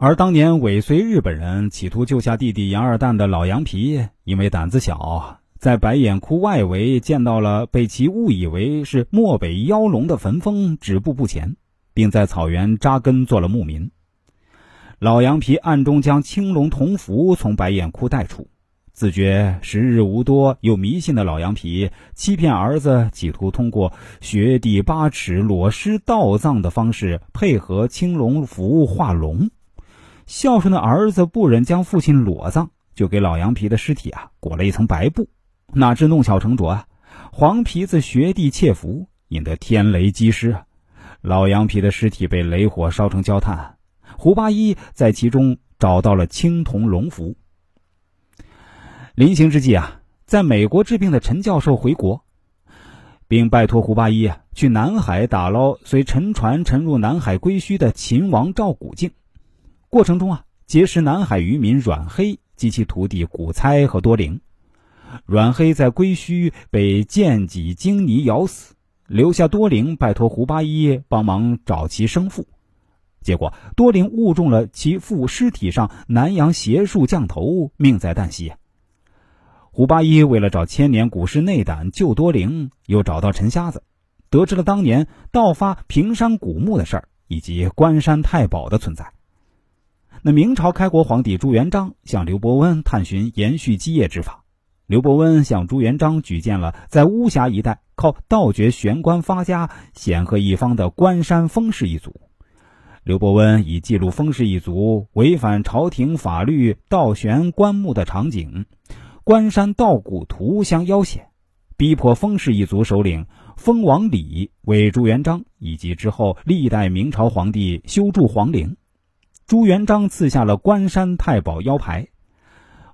而当年尾随日本人企图救下弟弟杨二蛋的老杨皮，因为胆子小，在白眼窟外围见到了被其误以为是漠北妖龙的焚风，止步不前，并在草原扎根做了牧民。老杨皮暗中将青龙铜符从白眼窟带出，自觉时日无多又迷信的老杨皮，欺骗儿子，企图通过学地八尺裸尸盗葬的方式，配合青龙符化龙。孝顺的儿子不忍将父亲裸葬，就给老羊皮的尸体啊裹了一层白布。哪知弄巧成拙啊，黄皮子学弟窃符，引得天雷击失，老羊皮的尸体被雷火烧成焦炭。胡八一在其中找到了青铜龙符。临行之际啊，在美国治病的陈教授回国，并拜托胡八一啊去南海打捞随沉船沉入南海归墟的秦王赵古镜。过程中啊，结识南海渔民阮黑及其徒弟古猜和多灵。阮黑在归墟被剑戟荆泥咬死，留下多灵拜托胡八一帮忙找其生父。结果多灵误中了其父尸体上南洋邪术降头，命在旦夕。胡八一为了找千年古尸内胆救多灵，又找到陈瞎子，得知了当年盗发平山古墓的事儿，以及关山太保的存在。那明朝开国皇帝朱元璋向刘伯温探寻延续基业之法，刘伯温向朱元璋举荐了在巫峡一带靠盗掘玄关发家、显赫一方的关山封氏一族。刘伯温以记录封氏一族违反朝廷法律盗玄棺木的场景，《关山盗古图》相要挟，逼迫封氏一族首领封王李为朱元璋以及之后历代明朝皇帝修筑皇陵。朱元璋赐下了关山太保腰牌，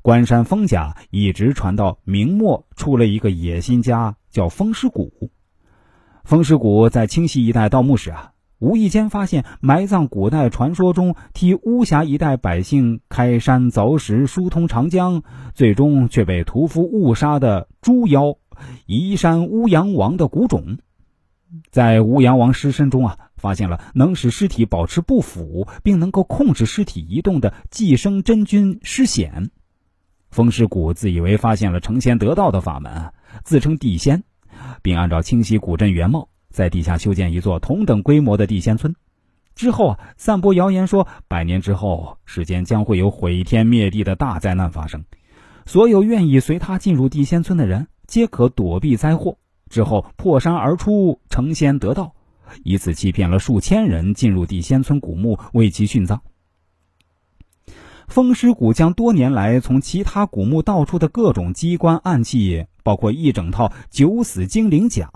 关山封家一直传到明末，出了一个野心家，叫封师古。封师古在清溪一带盗墓时啊，无意间发现埋葬古代传说中替巫峡一带百姓开山凿石、疏通长江，最终却被屠夫误杀的猪妖移山乌阳王的古冢。在吴阳王尸身中啊。发现了能使尸体保持不腐，并能够控制尸体移动的寄生真菌尸藓。风师古自以为发现了成仙得道的法门，自称地仙，并按照清溪古镇原貌，在地下修建一座同等规模的地仙村。之后啊，散播谣言说，百年之后，世间将会有毁天灭地的大灾难发生，所有愿意随他进入地仙村的人，皆可躲避灾祸，之后破山而出，成仙得道。以此欺骗了数千人进入地仙村古墓为其殉葬。风师古将多年来从其他古墓盗出的各种机关暗器，包括一整套九死精灵甲，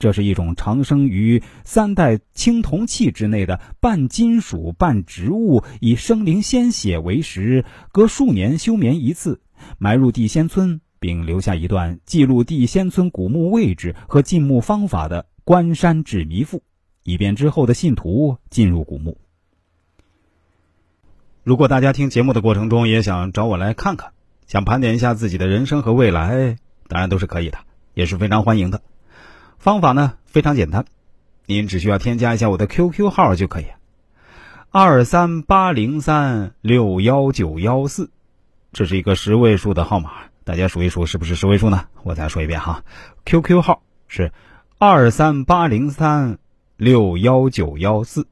这是一种长生于三代青铜器之内的半金属半植物，以生灵鲜血为食，隔数年休眠一次，埋入地仙村，并留下一段记录地仙村古墓位置和进墓方法的。关山指迷赋，以便之后的信徒进入古墓。如果大家听节目的过程中也想找我来看看，想盘点一下自己的人生和未来，当然都是可以的，也是非常欢迎的。方法呢非常简单，您只需要添加一下我的 QQ 号就可以，二三八零三六幺九幺四，这是一个十位数的号码，大家数一数是不是十位数呢？我再说一遍哈，QQ 号是。二三八零三六幺九幺四。